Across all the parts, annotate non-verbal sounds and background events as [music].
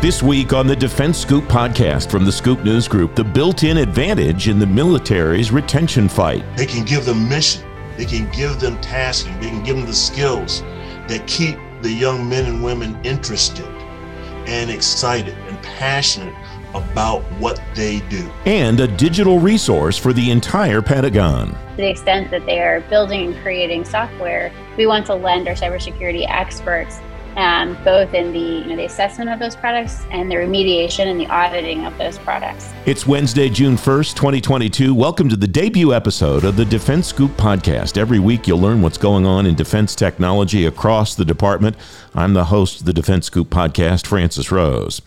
This week on the Defense Scoop podcast from the Scoop News Group, the built in advantage in the military's retention fight. They can give them mission, they can give them tasking, they can give them the skills that keep the young men and women interested and excited and passionate about what they do. And a digital resource for the entire Pentagon. To the extent that they are building and creating software, we want to lend our cybersecurity experts um, both in the you know the assessment of those products and the remediation and the auditing of those products. It's Wednesday, June 1st, 2022. Welcome to the debut episode of the Defense Scoop podcast. Every week you'll learn what's going on in defense technology across the department. I'm the host of the Defense Scoop podcast, Francis Rose.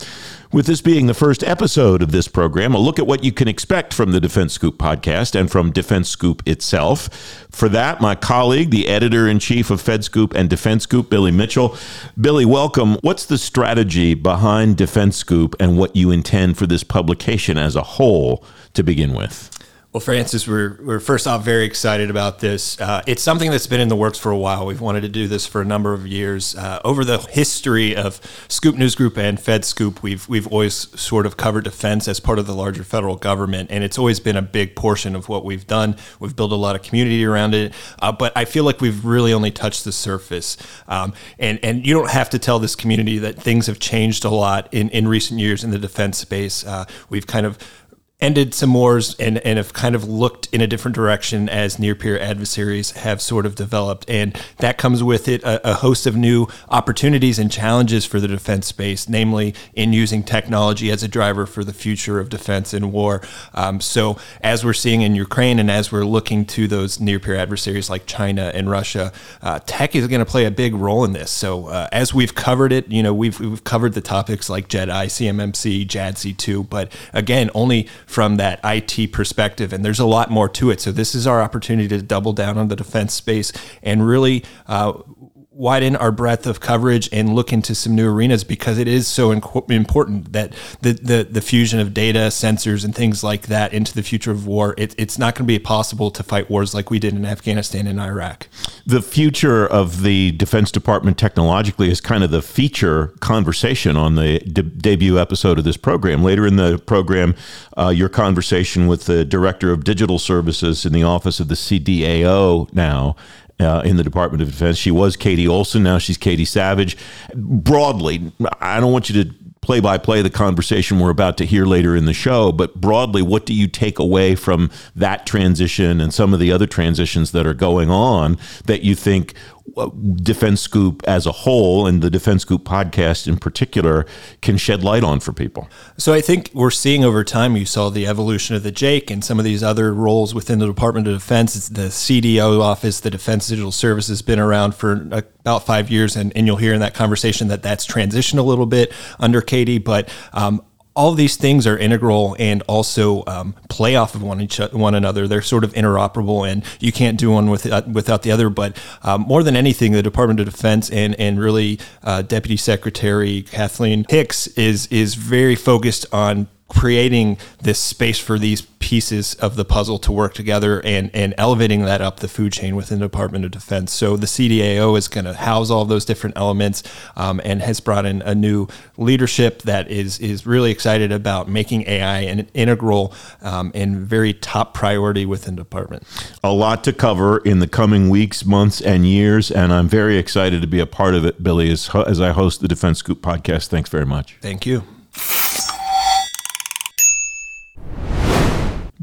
With this being the first episode of this program, a look at what you can expect from the Defense Scoop podcast and from Defense Scoop itself. For that, my colleague, the editor in chief of Fed Scoop and Defense Scoop, Billy Mitchell. Billy, welcome. What's the strategy behind Defense Scoop and what you intend for this publication as a whole to begin with? Well, Francis, we're, we're first off very excited about this. Uh, it's something that's been in the works for a while. We've wanted to do this for a number of years. Uh, over the history of Scoop News Group and Fed Scoop, we've we've always sort of covered defense as part of the larger federal government, and it's always been a big portion of what we've done. We've built a lot of community around it, uh, but I feel like we've really only touched the surface. Um, and and you don't have to tell this community that things have changed a lot in in recent years in the defense space. Uh, we've kind of ended some wars and, and have kind of looked in a different direction as near peer adversaries have sort of developed. And that comes with it a, a, host of new opportunities and challenges for the defense space, namely in using technology as a driver for the future of defense and war. Um, so, as we're seeing in Ukraine and as we're looking to those near peer adversaries like China and Russia, uh, tech is going to play a big role in this. So, uh, as we've covered it, you know, we've, we've covered the topics like JEDI, CMMC, JADC2, but again, only from that IT perspective. And there's a lot more to it. So this is our opportunity to double down on the defense space and really uh, widen our breadth of coverage and look into some new arenas because it is so inc- important that the, the, the fusion of data, sensors, and things like that into the future of war. It, it's not going to be possible to fight wars like we did in Afghanistan and Iraq. The future of the Defense Department technologically is kind of the feature conversation on the de- debut episode of this program. Later in the program, uh, your conversation with the Director of Digital Services in the Office of the CDAO now uh, in the Department of Defense. She was Katie Olson. Now she's Katie Savage. Broadly, I don't want you to play by play the conversation we're about to hear later in the show, but broadly, what do you take away from that transition and some of the other transitions that are going on that you think Defense Scoop as a whole and the Defense Scoop podcast in particular can shed light on for people? So I think we're seeing over time, you saw the evolution of the JAIC and some of these other roles within the Department of Defense. It's the CDO office, the Defense Digital Service has been around for about five years, and, and you'll hear in that conversation that that's transitioned a little bit under Katie, but um, all these things are integral and also um, play off of one each one another. They're sort of interoperable, and you can't do one with, uh, without the other. But um, more than anything, the Department of Defense and and really uh, Deputy Secretary Kathleen Hicks is is very focused on creating this space for these pieces of the puzzle to work together and, and elevating that up the food chain within the Department of Defense. So the CDAO is going to house all those different elements um, and has brought in a new leadership that is is really excited about making AI an integral um, and very top priority within the department. A lot to cover in the coming weeks, months, and years, and I'm very excited to be a part of it, Billy, as, as I host the Defense Scoop podcast. Thanks very much. Thank you.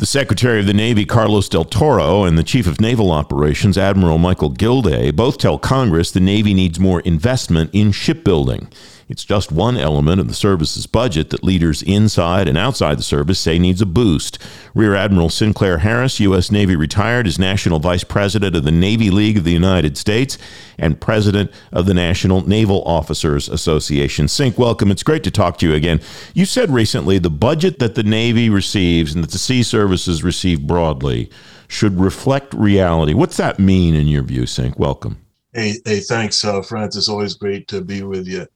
The Secretary of the Navy, Carlos Del Toro, and the Chief of Naval Operations, Admiral Michael Gilday, both tell Congress the Navy needs more investment in shipbuilding. It's just one element of the service's budget that leaders inside and outside the service say needs a boost. Rear Admiral Sinclair Harris, U.S. Navy retired, is National Vice President of the Navy League of the United States and President of the National Naval Officers Association. Sink, welcome. It's great to talk to you again. You said recently the budget that the Navy receives and that the sea services receive broadly should reflect reality. What's that mean in your view, Sink? Welcome. Hey, hey, thanks, uh, Francis. Always great to be with you.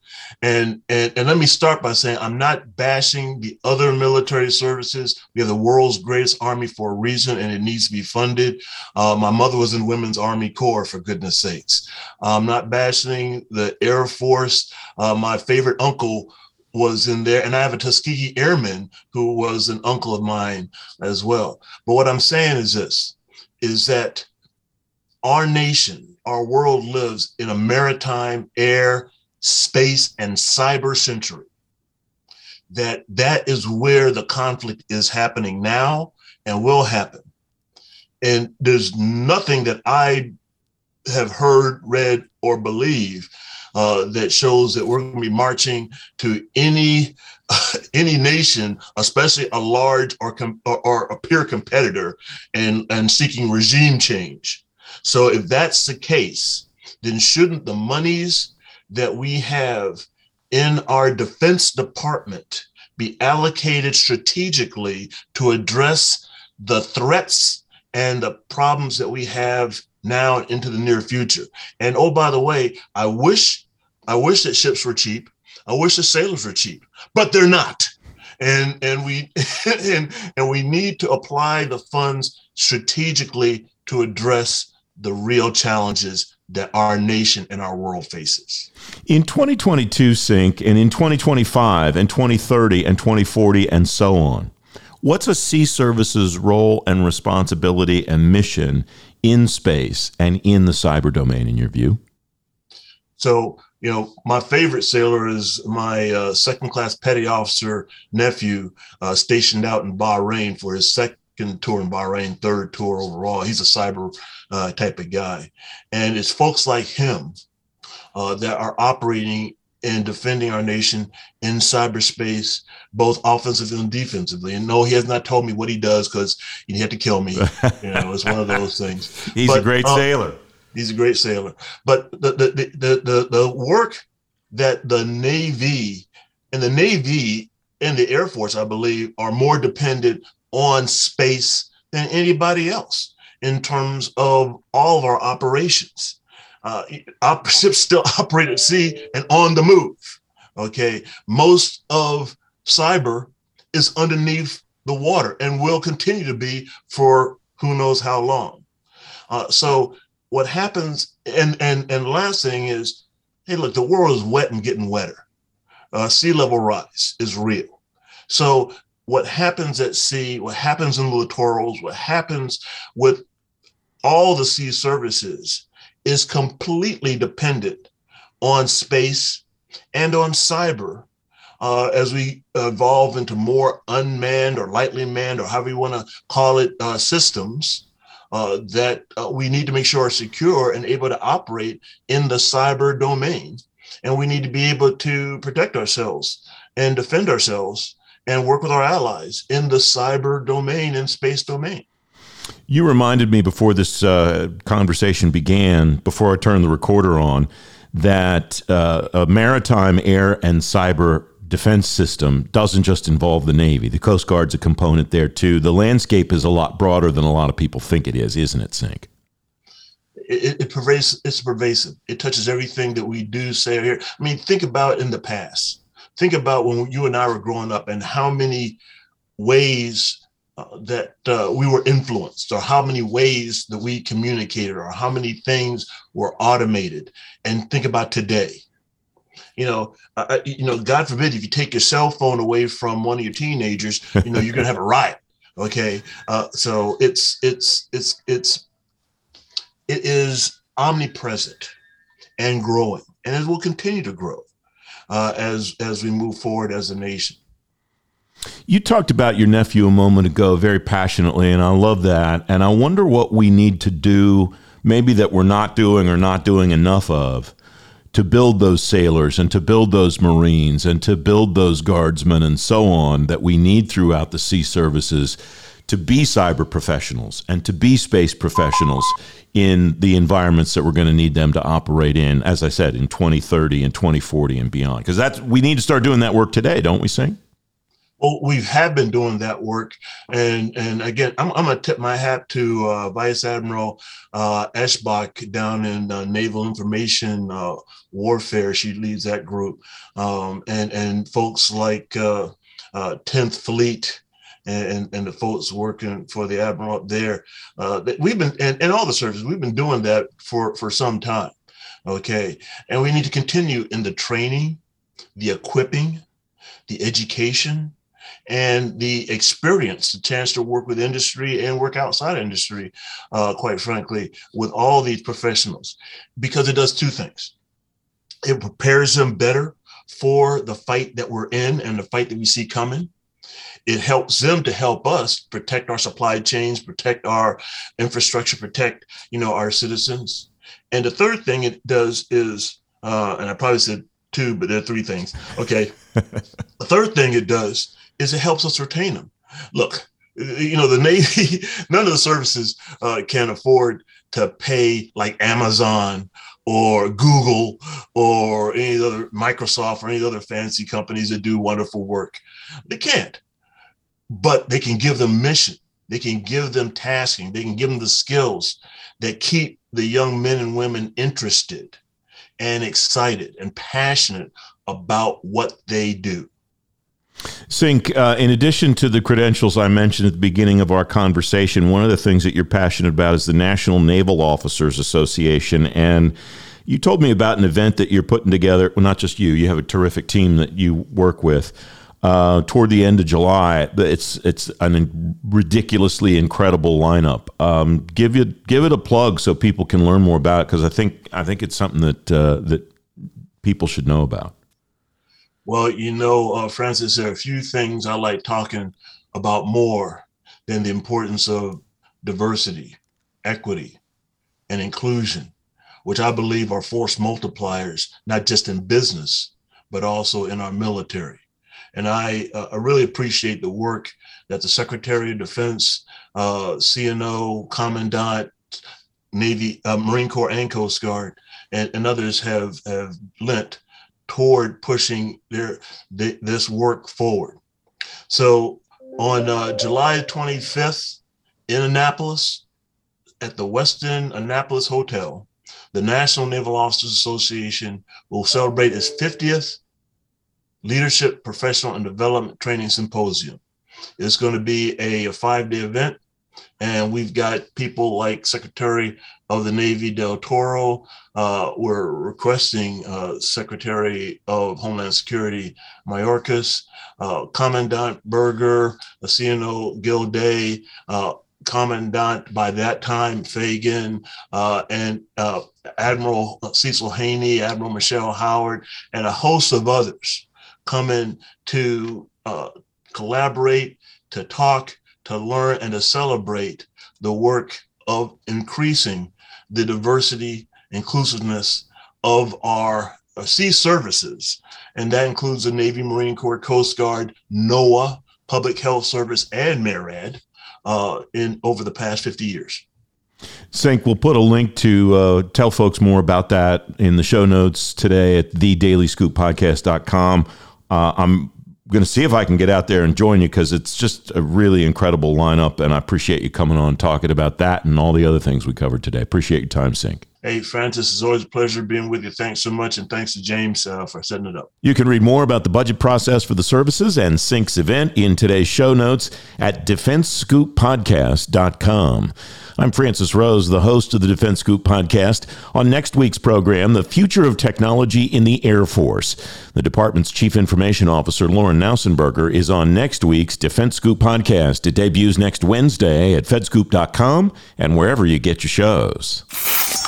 And, and and let me start by saying I'm not bashing the other military services. We have the world's greatest army for a reason, and it needs to be funded. Uh, my mother was in Women's Army Corps, for goodness sakes. I'm not bashing the Air Force. Uh, my favorite uncle was in there, and I have a Tuskegee Airman who was an uncle of mine as well. But what I'm saying is this: is that our nation, our world lives in a maritime, air, space, and cyber century. That that is where the conflict is happening now and will happen. And there's nothing that I have heard, read, or believe uh, that shows that we're going to be marching to any [laughs] any nation, especially a large or, com- or, or a peer competitor, and and seeking regime change. So if that's the case, then shouldn't the monies that we have in our defense department be allocated strategically to address the threats and the problems that we have now and into the near future. And oh, by the way, I wish I wish that ships were cheap. I wish the sailors were cheap, but they're not. And and we [laughs] and and we need to apply the funds strategically to address the real challenges that our nation and our world faces. In 2022 Sink and in 2025 and 2030 and 2040 and so on. What's a sea services role and responsibility and mission in space and in the cyber domain in your view? So you know, my favorite sailor is my uh, second class petty officer nephew uh, stationed out in Bahrain for his second tour in Bahrain, third tour overall. He's a cyber uh, type of guy. And it's folks like him uh, that are operating and defending our nation in cyberspace, both offensively and defensively. And no, he has not told me what he does because he had to kill me. You know, it's one of those things. [laughs] He's but, a great uh, sailor. He's a great sailor. But the the the the, the work that the Navy and the Navy and the Air Force, I believe, are more dependent on space than anybody else in terms of all of our operations. Uh, [laughs] ships still operate at sea and on the move. Okay, most of cyber is underneath the water and will continue to be for who knows how long. Uh, so what happens, and and and last thing is, hey, look, the world is wet and getting wetter. Uh, sea level rise is real. So what happens at sea, what happens in the littorals, what happens with all the sea services is completely dependent on space and on cyber uh, as we evolve into more unmanned or lightly manned or however you want to call it uh, systems uh, that uh, we need to make sure are secure and able to operate in the cyber domain. And we need to be able to protect ourselves and defend ourselves and work with our allies in the cyber domain and space domain. You reminded me before this uh, conversation began, before I turned the recorder on, that uh, a maritime, air, and cyber defense system doesn't just involve the Navy. The Coast Guard's a component there too. The landscape is a lot broader than a lot of people think it is, isn't it, Sink? It, it pervasive. It's pervasive. It touches everything that we do, say, or hear. I mean, think about in the past. Think about when you and I were growing up, and how many ways uh, that uh, we were influenced, or how many ways that we communicated, or how many things were automated. And think about today you know, you know, God forbid if you take your cell phone away from one of your teenagers, you know, you're going to have a riot. Okay, uh, so it's it's it's it's it is omnipresent and growing, and it will continue to grow uh, as as we move forward as a nation. You talked about your nephew a moment ago very passionately, and I love that. And I wonder what we need to do, maybe that we're not doing or not doing enough of, to build those sailors and to build those Marines and to build those guardsmen and so on that we need throughout the sea services to be cyber professionals and to be space professionals in the environments that we're going to need them to operate in, as I said, in 2030 and 2040 and beyond. Because that's we need to start doing that work today, don't we, Sink? Well, we have been doing that work, and and again, I'm, I'm gonna tip my hat to uh, Vice Admiral uh, Aeschbach down in uh, Naval Information uh, Warfare. She leads that group, um, and and folks like 10th uh, uh, Fleet and, and the folks working for the admiral up there. Uh, we've been and, and all the services we've been doing that for for some time. Okay, and we need to continue in the training, the equipping, the education, and the experience, the chance to work with industry and work outside industry, uh, quite frankly, with all these professionals, because it does two things. It prepares them better for the fight that we're in and the fight that we see coming. It helps them to help us protect our supply chains, protect our infrastructure, protect you know our citizens. And the third thing it does is, uh, and I probably said two, but there are three things. Okay, [laughs] the third thing it does is it helps us retain them. Look, you know the Navy, [laughs] none of the services uh, can afford to pay like Amazon or Google or any other Microsoft or any other fancy companies that do wonderful work. They can't, but they can give them mission. They can give them tasking. They can give them the skills that keep the young men and women interested and excited and passionate about what they do. Sink, uh, in addition to the credentials I mentioned at the beginning of our conversation, one of the things that you're passionate about is the National Naval Officers Association. And you told me about an event that you're putting together. Well, not just you, you have a terrific team that you work with. Uh, toward the end of July, it's it's an ridiculously incredible lineup. Um, give you give it a plug so people can learn more about it because I think I think it's something that uh, that people should know about. Well, you know, uh, Francis, there are a few things I like talking about more than the importance of diversity, equity, and inclusion, which I believe are force multipliers, not just in business, but also in our military. And I, uh, I really appreciate the work that the Secretary of Defense, uh, CNO, Commandant, Navy, uh, Marine Corps, and Coast Guard, and, and others have, have lent toward pushing their this work forward. So on uh, July 25th in Annapolis, at the Westin Annapolis Hotel, the National Naval Officers Association will celebrate its 50th Leadership, Professional, and Development Training Symposium. It's going to be a, a five day event and we've got people like Secretary of the Navy Del Toro. Uh, we're requesting uh, Secretary of Homeland Security Mayorkas, uh, Commandant Berger, the CNO Gilday, uh, Commandant by that time Fagan, uh, and uh, Admiral Cecil Haney, Admiral Michelle Howard, and a host of others coming to collaborate, to talk, to learn and to celebrate the work of increasing the diversity, inclusiveness of our sea services. And that includes the Navy, Marine Corps, Coast Guard, NOAA, Public Health Service, and MARAD uh, in over the past 50 years. Sink, we'll put a link to uh, tell folks more about that in the show notes today at thedailyscooppodcast.com. Uh, I'm going to see if I can get out there and join you because it's just a really incredible lineup. And I appreciate you coming on talking about that and all the other things we covered today. Appreciate your time, Sink. Hey, Francis, it's always a pleasure being with you. Thanks so much. And thanks to James uh, for setting it up. You can read more about the budget process for the services and Sink's event in today's show notes at defensescooppodcast.com. I'm Francis Rose, the host of the Defense Scoop podcast. On next week's program, the future of technology in the Air Force. The department's Chief Information Officer, Lauren Knausenberger, is on next week's Defense Scoop podcast. It debuts next Wednesday at fedscoop.com and wherever you get your shows.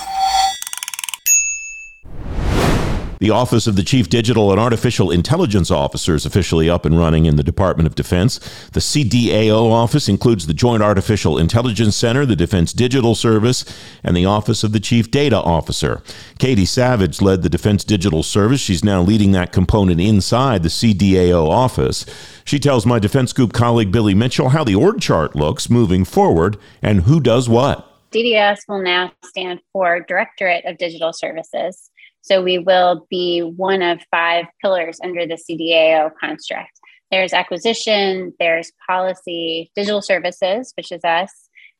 The Office of the Chief Digital and Artificial Intelligence Officer is officially up and running in the Department of Defense. The CDAO office includes the Joint Artificial Intelligence Center, the Defense Digital Service, and the Office of the Chief Data Officer. Katie Savage led the Defense Digital Service. She's now leading that component inside the CDAO office. She tells my Defense Scoop colleague Billy Mitchell how the org chart looks moving forward and who does what. DDS will now stand for Directorate of Digital Services. So we will be one of five pillars under the CDAO construct. There's acquisition, there's policy, digital services, which is us,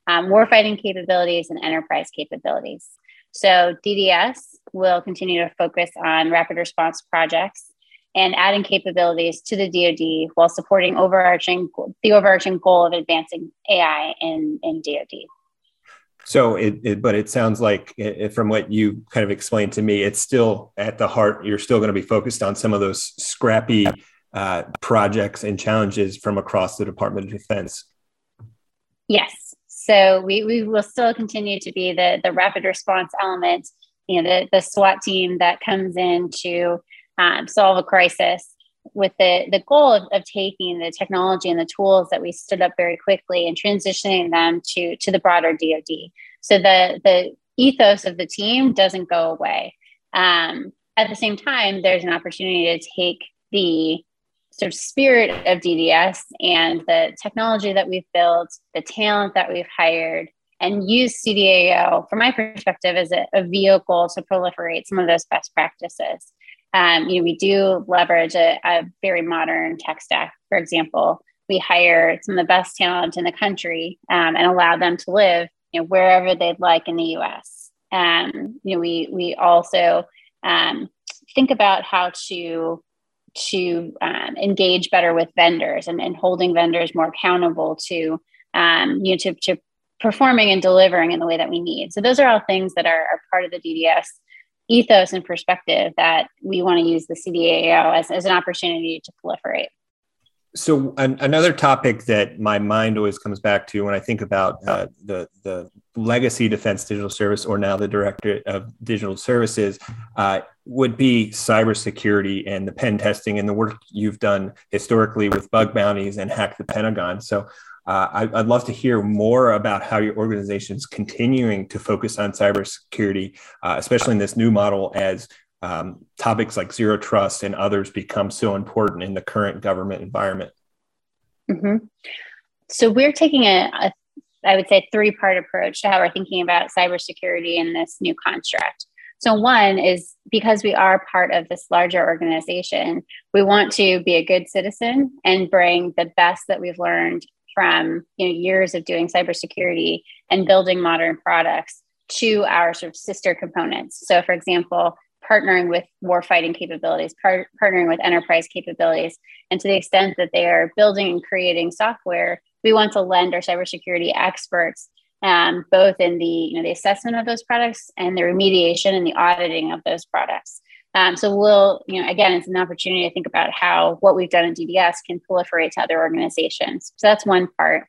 um, warfighting capabilities, and enterprise capabilities. So DDS will continue to focus on rapid response projects and adding capabilities to the DoD while supporting overarching the overarching goal of advancing AI in, in DoD. So it, it, but it sounds like it, from what you kind of explained to me, it's still at the heart. You're still going to be focused on some of those scrappy uh, projects and challenges from across the Department of Defense? Yes. So we, we will still continue to be the, the rapid response element, you know, the, the SWAT team that comes in to um, solve a crisis with the, the goal of, of taking the technology and the tools that we stood up very quickly and transitioning them to, to the broader DoD. So the, the ethos of the team doesn't go away. Um, at the same time, there's an opportunity to take the sort of spirit of DDS and the technology that we've built, the talent that we've hired, and use CDAO, from my perspective, as a, a vehicle to proliferate some of those best practices. Um, you know, we do leverage a, a, very modern tech stack. For example, we hire some of the best talent in the country um, and allow them to live, you know, wherever they'd like in the U.S. Um, you know, we we also um, think about how to to um, engage better with vendors and, and holding vendors more accountable to um, you know to, to performing and delivering in the way that we need. So those are all things that are, are part of the DDS ethos and perspective that we want to use the CDAO as, as an opportunity to proliferate. So an, another topic that my mind always comes back to when I think about uh, the the legacy Defense Digital Service, or now the Director of Digital Services, uh, would be cybersecurity and the pen testing and the work you've done historically with bug bounties and hack the Pentagon. So uh, I, would love to hear more about how your organization is continuing to focus on cybersecurity, uh, especially in this new model as um, topics like zero trust and others become so important in the current government environment. Mm-hmm. So we're taking a, a, I would say, three part approach to how we're thinking about cybersecurity in this new construct. So, one is because we are part of this larger organization, we want to be a good citizen and bring the best that we've learned from you know, years of doing cybersecurity and building modern products to our sort of sister components. So, for example, partnering with warfighting capabilities, par- partnering with enterprise capabilities, and to the extent that they are building and creating software, we want to lend our cybersecurity experts um, both in the you know the assessment of those products and the remediation and the auditing of those products. Um, so we'll, you know, again, it's an opportunity to think about how what we've done in DDS can proliferate to other organizations. So that's one part.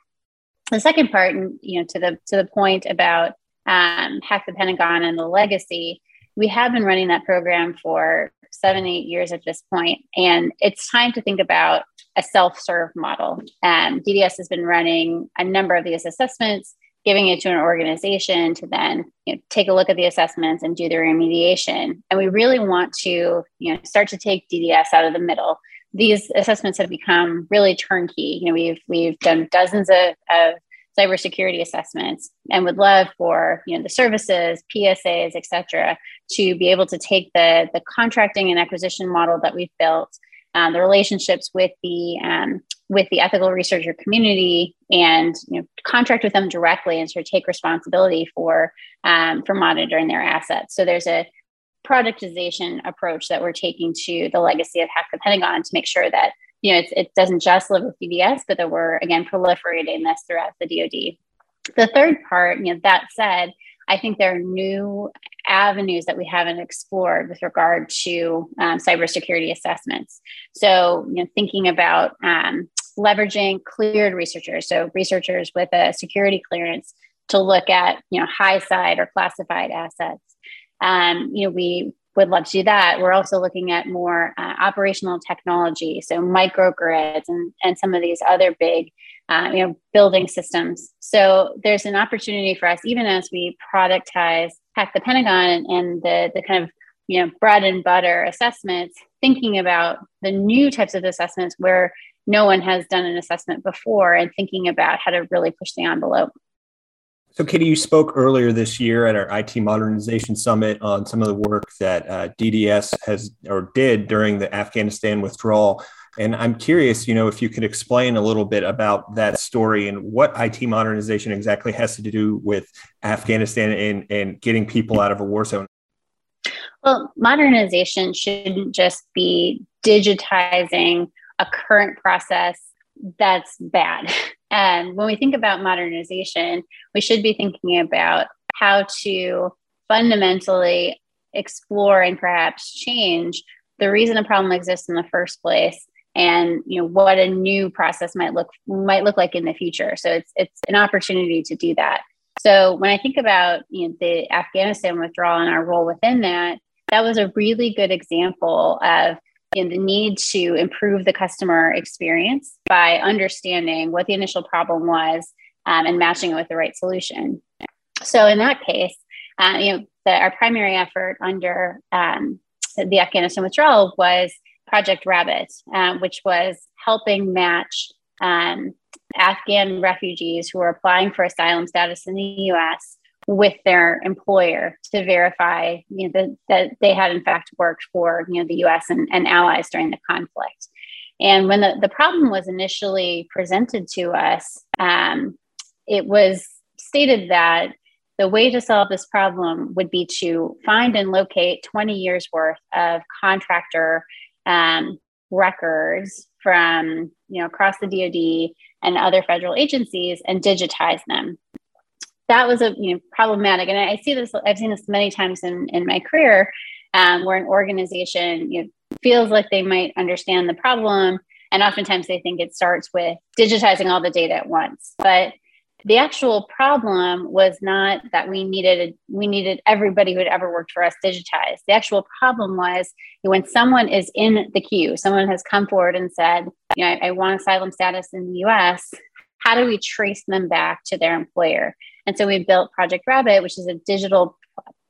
The second part, and you know, to the to the point about um, hack the Pentagon and the legacy, we have been running that program for seven, eight years at this point, and it's time to think about a self-serve model. Um, DDS has been running a number of these assessments giving it to an organization to then you know, take a look at the assessments and do the remediation. And we really want to you know, start to take DDS out of the middle. These assessments have become really turnkey. You know, we've we've done dozens of, of cybersecurity assessments and would love for you know the services psas et cetera to be able to take the the contracting and acquisition model that we've built um, the relationships with the um, with the ethical researcher community and you know, contract with them directly and sort of take responsibility for um, for monitoring their assets. So there's a productization approach that we're taking to the legacy of Hack the Pentagon to make sure that you know it doesn't just live with DDS, but that we're again proliferating this throughout the DoD. The third part, you know, that said, I think there are new avenues that we haven't explored with regard to um, cybersecurity assessments. So, you know, thinking about um, leveraging cleared researchers, so researchers with a security clearance to look at, you know, high side or classified assets. Um, you know, we would love to do that. We're also looking at more uh, operational technology, so microgrids and, and some of these other big, uh, you know, building systems. So there's an opportunity for us, even as we productize Hack the Pentagon and the the kind of you know bread and butter assessments, thinking about the new types of assessments where no one has done an assessment before, and thinking about how to really push the envelope. So, Katie, you spoke earlier this year at our IT Modernization Summit on some of the work that uh, DDS has or did during the Afghanistan withdrawal. And I'm curious, you know, if you could explain a little bit about that story and what IT modernization exactly has to do with Afghanistan and, and getting people out of a war zone. Well, modernization shouldn't just be digitizing a current process that's bad. And [laughs] um, when we think about modernization, we should be thinking about how to fundamentally explore and perhaps change the reason a problem exists in the first place and you know what a new process might look might look like in the future. So it's it's an opportunity to do that. So when I think about you know, the Afghanistan withdrawal and our role within that, that was a really good example of you know, the need to improve the customer experience by understanding what the initial problem was um, and matching it with the right solution. So in that case, uh, you know, the, our primary effort under um, the Afghanistan withdrawal was Project Rabbit, um, which was helping match um, Afghan refugees who are applying for asylum status in the US with their employer to verify you know, that, that they had in fact worked for you know, the US and, and allies during the conflict. And when the, the problem was initially presented to us, um, it was stated that the way to solve this problem would be to find and locate 20 years worth of contractor um, records from you know across the DoD and other federal agencies and digitize them. That was a you know problematic, and I, see this. I've seen this many times in in my career, um, where an organization you know, feels like they might understand the problem, and oftentimes they think it starts with digitizing all the data at once, but the actual problem was not that we needed we needed everybody who had ever worked for us digitized. The actual problem was when someone is in the queue someone has come forward and said you know I, I want asylum status in the us how do we trace them back to their employer? And so we built project rabbit which is a digital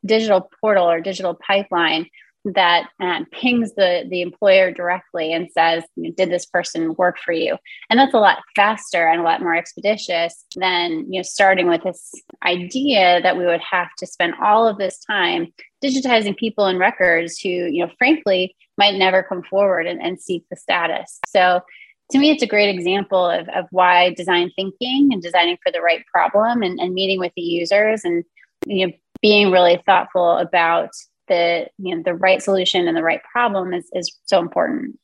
digital portal or digital pipeline that um, pings the the employer directly and says did this person work for you? And that's a lot faster and a lot more expeditious than you know starting with this idea that we would have to spend all of this time digitizing people and records who you know frankly might never come forward and, and seek the status. So to me it's a great example of, of why design thinking and designing for the right problem and, and meeting with the users and you know being really thoughtful about the you know the right solution and the right problem is is so important.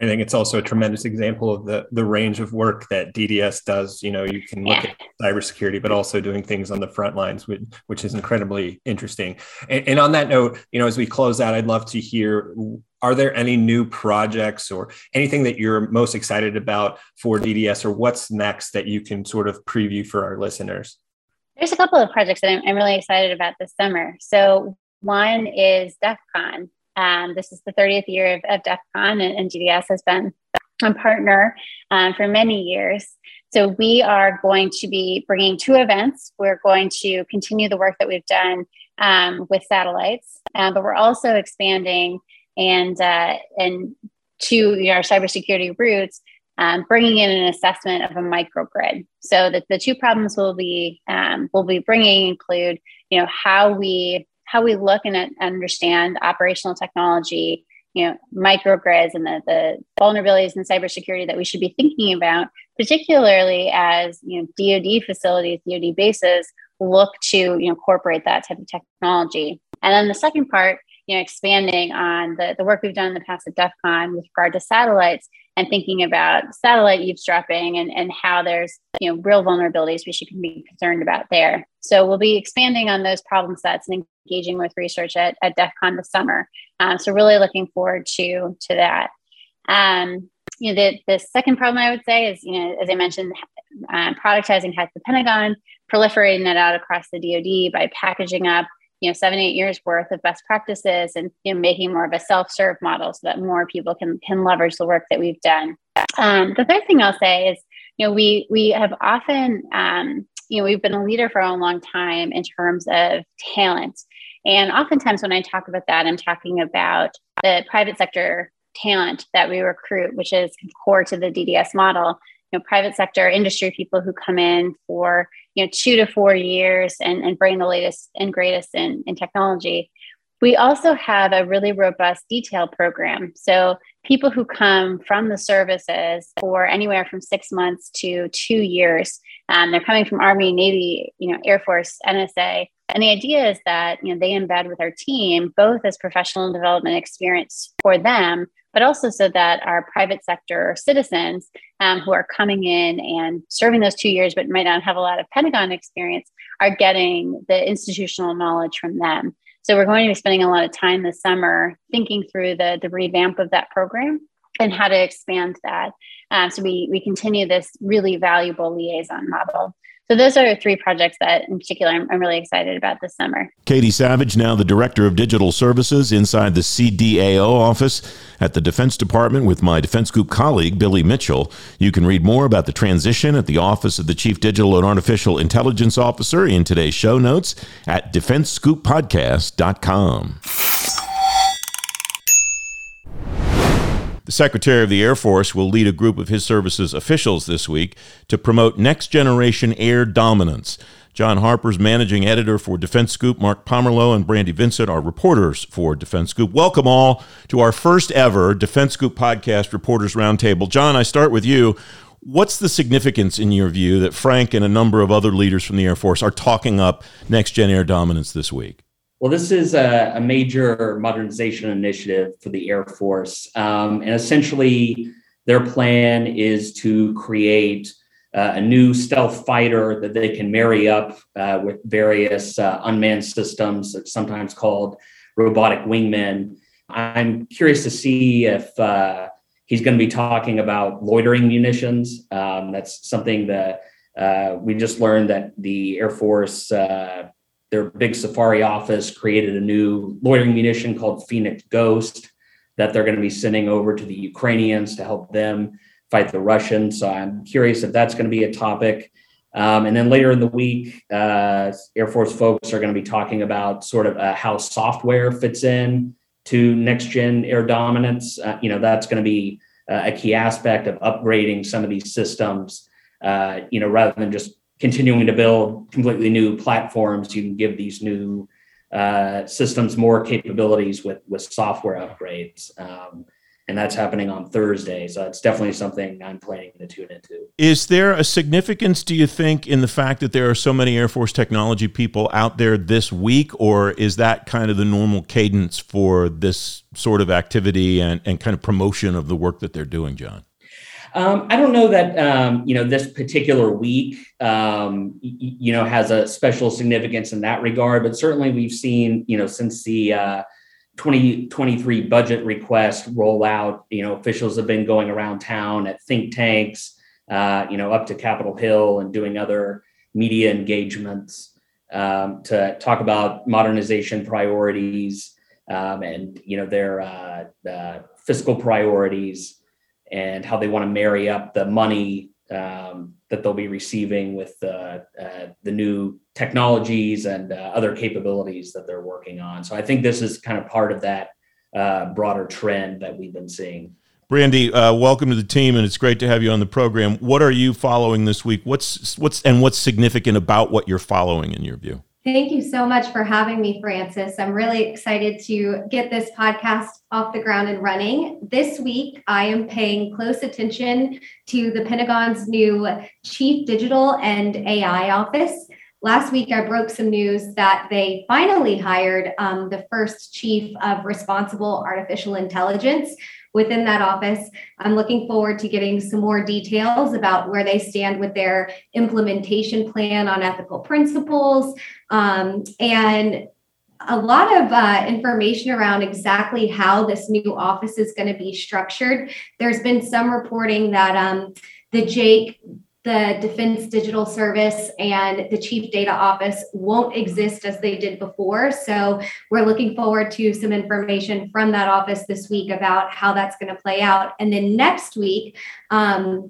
I think it's also a tremendous example of the the range of work that DDS does. You know, you can look yeah. at cybersecurity, but also doing things on the front lines, which, which is incredibly interesting. And, and on that note, you know, as we close out, I'd love to hear: Are there any new projects or anything that you're most excited about for DDS, or what's next that you can sort of preview for our listeners? There's a couple of projects that I'm, I'm really excited about this summer. So one is DEF CON. Um, this is the 30th year of, of DEF CON, and, and DDS has been a partner um, for many years. So we are going to be bringing two events. We're going to continue the work that we've done um, with satellites, um, but we're also expanding and uh, and to you know, our cybersecurity roots, um, bringing in an assessment of a microgrid. So that the two problems we'll be um, we'll be bringing include you know how we how we look and understand operational technology, you know, microgrids and the, the vulnerabilities in cybersecurity that we should be thinking about, particularly as you know, DoD facilities, DoD bases look to you know incorporate that type of technology. And then the second part, you know, expanding on the, the work we've done in the past at DEF CON with regard to satellites and thinking about satellite eavesdropping and, and how there's you know real vulnerabilities we should be concerned about there. So we'll be expanding on those problem sets and engaging with research at, at DEF CON this summer. Um, so really looking forward to to that. Um, you know, the, the second problem I would say is, you know, as I mentioned, uh, productizing Hack the Pentagon, proliferating that out across the DoD by packaging up you know seven eight years worth of best practices and you know making more of a self-serve model so that more people can can leverage the work that we've done um, the third thing i'll say is you know we we have often um, you know we've been a leader for a long time in terms of talent. And oftentimes when i talk about that i'm talking about the private sector talent that we recruit which is core to the dds model. You know private sector industry people who come in for you know two to four years and, and bring the latest and greatest in, in technology. We also have a really robust detail program. So people who come from the services for anywhere from six months to two years um, they're coming from army navy you know air force nsa and the idea is that you know they embed with our team both as professional development experience for them but also so that our private sector citizens um, who are coming in and serving those two years but might not have a lot of Pentagon experience are getting the institutional knowledge from them. So we're going to be spending a lot of time this summer thinking through the, the revamp of that program and how to expand that. Um, so we we continue this really valuable liaison model. So those are three projects that, in particular, I'm, I'm, really excited about this summer. Katie Savage, now the Director of Digital Services inside the CDAO office at the Defense Department with my Defense Scoop colleague, Billy Mitchell. You can read more about the transition at the Office of the Chief Digital and Artificial Intelligence Officer in today's show notes at defensescooppodcast.com. The Secretary of the Air Force will lead a group of his service's officials this week to promote next generation air dominance. John Harper's managing editor for Defense Scoop, Mark Pomerleau, and Brandi Vincent are reporters for Defense Scoop. Welcome all to our first ever Defense Scoop podcast Reporters Roundtable. John, I start with you. What's the significance, in your view, that Frank and a number of other leaders from the Air Force are talking up next gen air dominance this week? Well, this is a, a, major modernization initiative for the Air Force. Um, and essentially, their plan is to create uh, a new stealth fighter that they can marry up uh, with various uh, unmanned systems, sometimes called robotic wingmen. I'm curious to see if uh, he's going to be talking about loitering munitions. Um, that's something that uh, we just learned that the Air Force uh, their big safari office created a new loitering munition called Phoenix Ghost that they're going to be sending over to the Ukrainians to help them fight the Russians. So I'm curious if that's going to be a topic. Um, and then later in the week, uh, Air Force folks are going to be talking about sort of uh, how software fits in to next gen air dominance. Uh, you know, that's going to be uh, a key aspect of upgrading some of these systems. Uh, you know, rather than just continuing to build completely new platforms, you can give these new uh, systems more capabilities with with software upgrades. Um, and that's happening on Thursday. So it's definitely something I'm planning to tune into. Is there a significance, do you think, in the fact that there are so many Air Force technology people out there this week, or is that kind of the normal cadence for this sort of activity and, and kind of promotion of the work that they're doing, John? Um, I don't know that um, you know this particular week um, y- you know has a special significance in that regard, but certainly we've seen you know since the uh, 2023 budget request rollout, you know officials have been going around town at think tanks, uh, you know up to Capitol Hill and doing other media engagements um, to talk about modernization priorities um, and you know their uh, fiscal priorities and how they want to marry up the money um, that they'll be receiving with uh, uh, the new technologies and uh, other capabilities that they're working on. So I think this is kind of part of that uh, broader trend that we've been seeing. Brandi, uh, welcome to the team, and it's great to have you on the program. What are you following this week? What's what's and what's significant about what you're following in your view? Thank you so much for having me, Francis. I'm really excited to get this podcast off the ground and running. This week, I am paying close attention to the Pentagon's new Chief Digital and AI Office. Last week, I broke some news that they finally hired um, the first chief of responsible artificial intelligence within that office. I'm looking forward to getting some more details about where they stand with their implementation plan on ethical principles um, and a lot of uh, information around exactly how this new office is going to be structured. There's been some reporting that um, the JAIC the Defense Digital Service and the Chief Data Office won't exist as they did before. So we're looking forward to some information from that office this week about how that's going to play out. And then next week, um,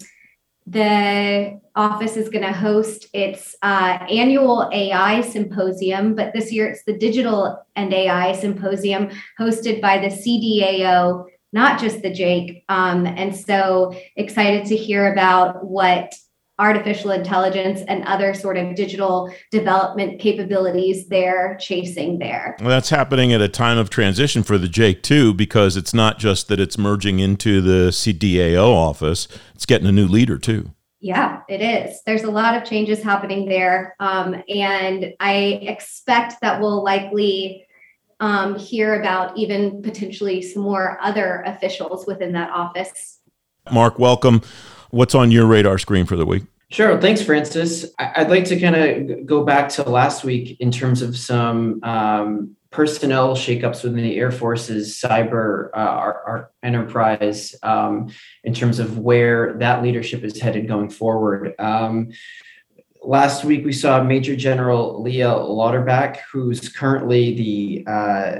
the office is going to host its uh, annual AI symposium, but this year it's the Digital and AI Symposium hosted by the CDAO, not just the JAIC. Um, and so excited to hear about what artificial intelligence and other sort of digital development capabilities they're chasing there. Well, that's happening at a time of transition for the JAIC too, because it's not just that it's merging into the CDAO office, it's getting a new leader too. Yeah, it is. There's a lot of changes happening there. Um, and I expect that we'll likely um, hear about even potentially some more other officials within that office. Mark, welcome. What's on your radar screen for the week? Sure. Thanks, Francis. I'd like to kind of go back to last week in terms of some um, personnel shakeups within the Air Force's cyber uh, our, our enterprise um, in terms of where that leadership is headed going forward. Um, last week, we saw Major General Leah Lauterbach, who's currently the uh,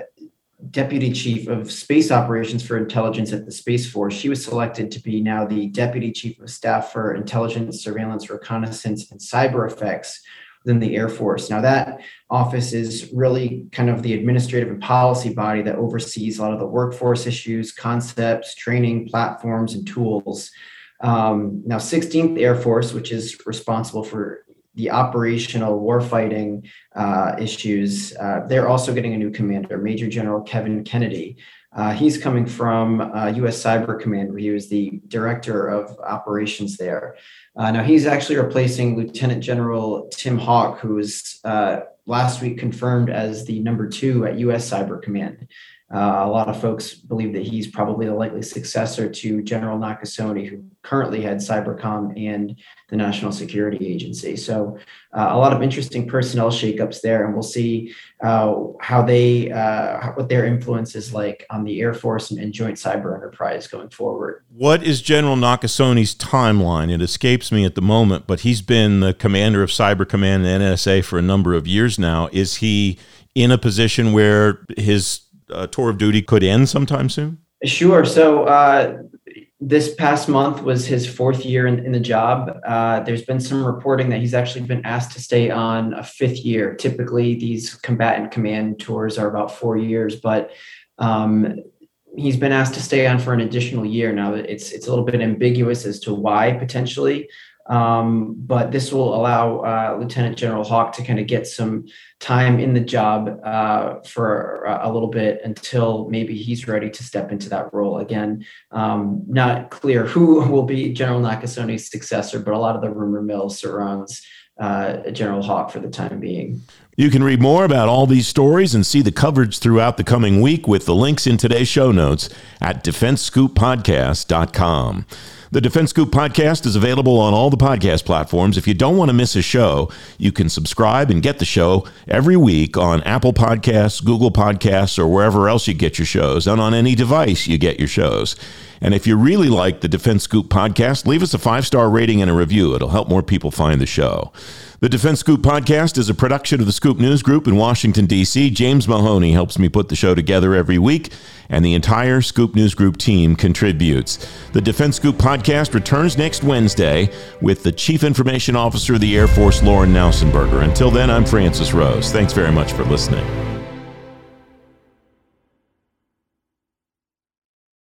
Deputy Chief of Space Operations for Intelligence at the Space Force. She was selected to be now the Deputy Chief of Staff for Intelligence, Surveillance, Reconnaissance, and Cyber Effects within the Air Force. Now, that office is really kind of the administrative and policy body that oversees a lot of the workforce issues, concepts, training, platforms, and tools. Um, now, 16th Air Force, which is responsible for the operational warfighting uh, issues, uh, they're also getting a new commander, Major General Kevin Kennedy. Uh, he's coming from U.S. Uh, Cyber Command, where he was the director of operations there. Uh, now, he's actually replacing Lieutenant General Tim Haugh, who was uh, last week confirmed as the number two at U.S. Cyber Command. Uh, a lot of folks believe that he's probably the likely successor to General Nakasone, who currently heads Cybercom and the National Security Agency. So, uh, a lot of interesting personnel shakeups there, and we'll see uh, how they, uh, what their influence is like on the Air Force and, and, Joint Cyber Enterprise going forward. What is General Nakasone's timeline? It escapes me at the moment, but he's been the commander of Cyber Command and NSA for a number of years now. Is he in a position where his uh, tour of duty could end sometime soon? Sure. So uh, this past month was his fourth year in, in the job. Uh, there's been some reporting that he's actually been asked to stay on a fifth year. Typically, these combatant command tours are about four years, but um, he's been asked to stay on for an additional year. Now, it's it's a little bit ambiguous as to why potentially. Um, but this will allow uh, Lieutenant General Haugh to kind of get some time in the job uh, for a little bit until maybe he's ready to step into that role again. Um, not clear who [laughs] will be General Nakasone's successor, but a lot of the rumor mill surrounds uh, General Haugh for the time being. You can read more about all these stories and see the coverage throughout the coming week with the links in today's show notes at defensescooppodcast.com. The Defense Scoop podcast is available on all the podcast platforms. If you don't want to miss a show, you can subscribe and get the show every week on Apple Podcasts, Google Podcasts, or wherever else you get your shows, and on any device you get your shows. And if you really like the Defense Scoop podcast, leave us a five star rating and a review. It'll help more people find the show. The Defense Scoop podcast is a production of the Scoop News Group in Washington, D.C. James Mahoney helps me put the show together every week, and the entire Scoop News Group team contributes. The Defense Scoop podcast returns next Wednesday with the Chief Information Officer of the Air Force, Lauren Knausenberger. Until then, I'm Francis Rose. Thanks very much for listening.